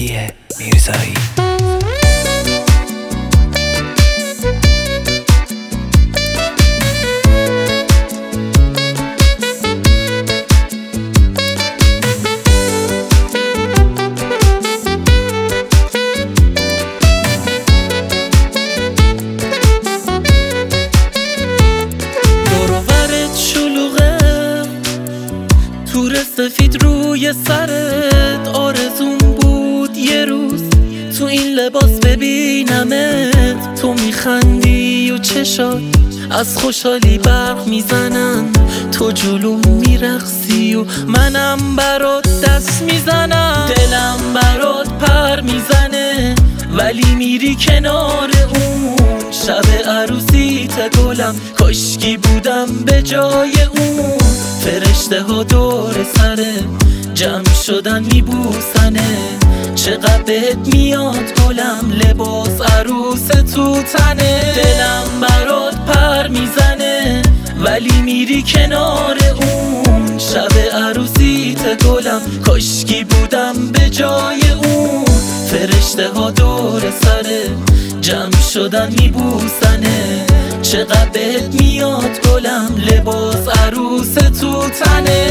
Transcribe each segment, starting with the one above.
مهدی میرزایی. سفید روی سرت آرزون بود یه روز تو این لباس ببینمت تو میخندی و چشات از خوشحالی برق می‌زنن. تو جلو میرقصی و منم برات دست می‌زنم. دلم برات پر می‌زنه ولی میری کنار اون. شب عروسی گلم کاشکی بودم به جای اون. فرشته ها دور سره جمع شدن میبوسنه. بهت میاد گلم لباس عروس تو تنه. دلم برات پر می‌زنه ولی میری کنار اون. شب عروسی گلم کاشکی بودم به جای اون. فرشته ها دور سره جمع شدن میبوسنه. چقدر بهت میاد گلم لباس عروس تو تنه.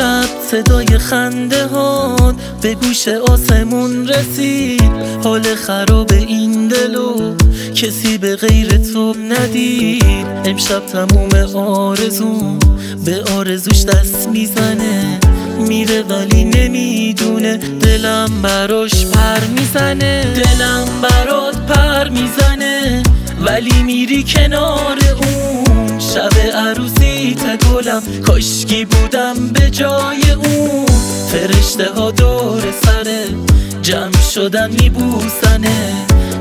امشب صدای خنده هات به گوش آسمون رسید. حال خراب این دلو کسی به غیر تو ندید. امشب تموم آرزوم به آرزوش دست می‌زنه. میره ولی نمی‌دونه دلم براش پر می‌زنه. دلم برات پر می‌زنه ولی میری کنار اون. شب گلم کاشکی بودم به جای اون فرشته ها دور سره جمع شدن میبوسنه.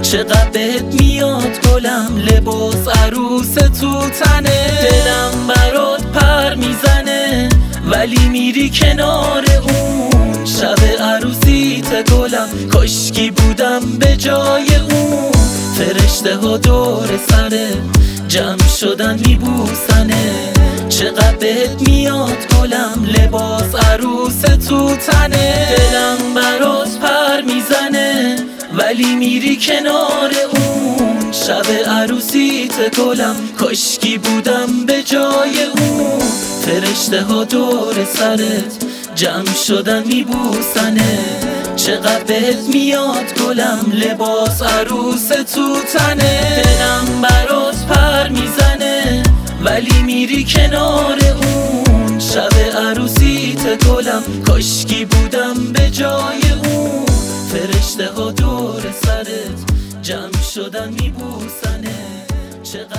چقدر بهت میاد گلم لباس عروس تو تنه. دلم برات پر می‌زنه ولی میری کنار اون. شب عروسی گلم کاشکی بودم به جای اون. فرشته ها دور سره جمع شدن میبوسنه. چقدر بهت میاد گلم؟ لباس عروس تو تنه. دلم برات پر می‌زنه. ولی میری کنار اون. شب عروسی گلم. کاشکی بودم به جای اون. فرشته ها دور سرت. جمع شدن میبوسنه. چقدر بهت میاد گلم لباس عروس تو تنه؟ دلم برات پر می‌زنه ولی میری کنار اون. شب عروسی گلم کاشکی بودم به جای اون. فرشته ها دور سرت جمع شدن میبوسنه. چقدر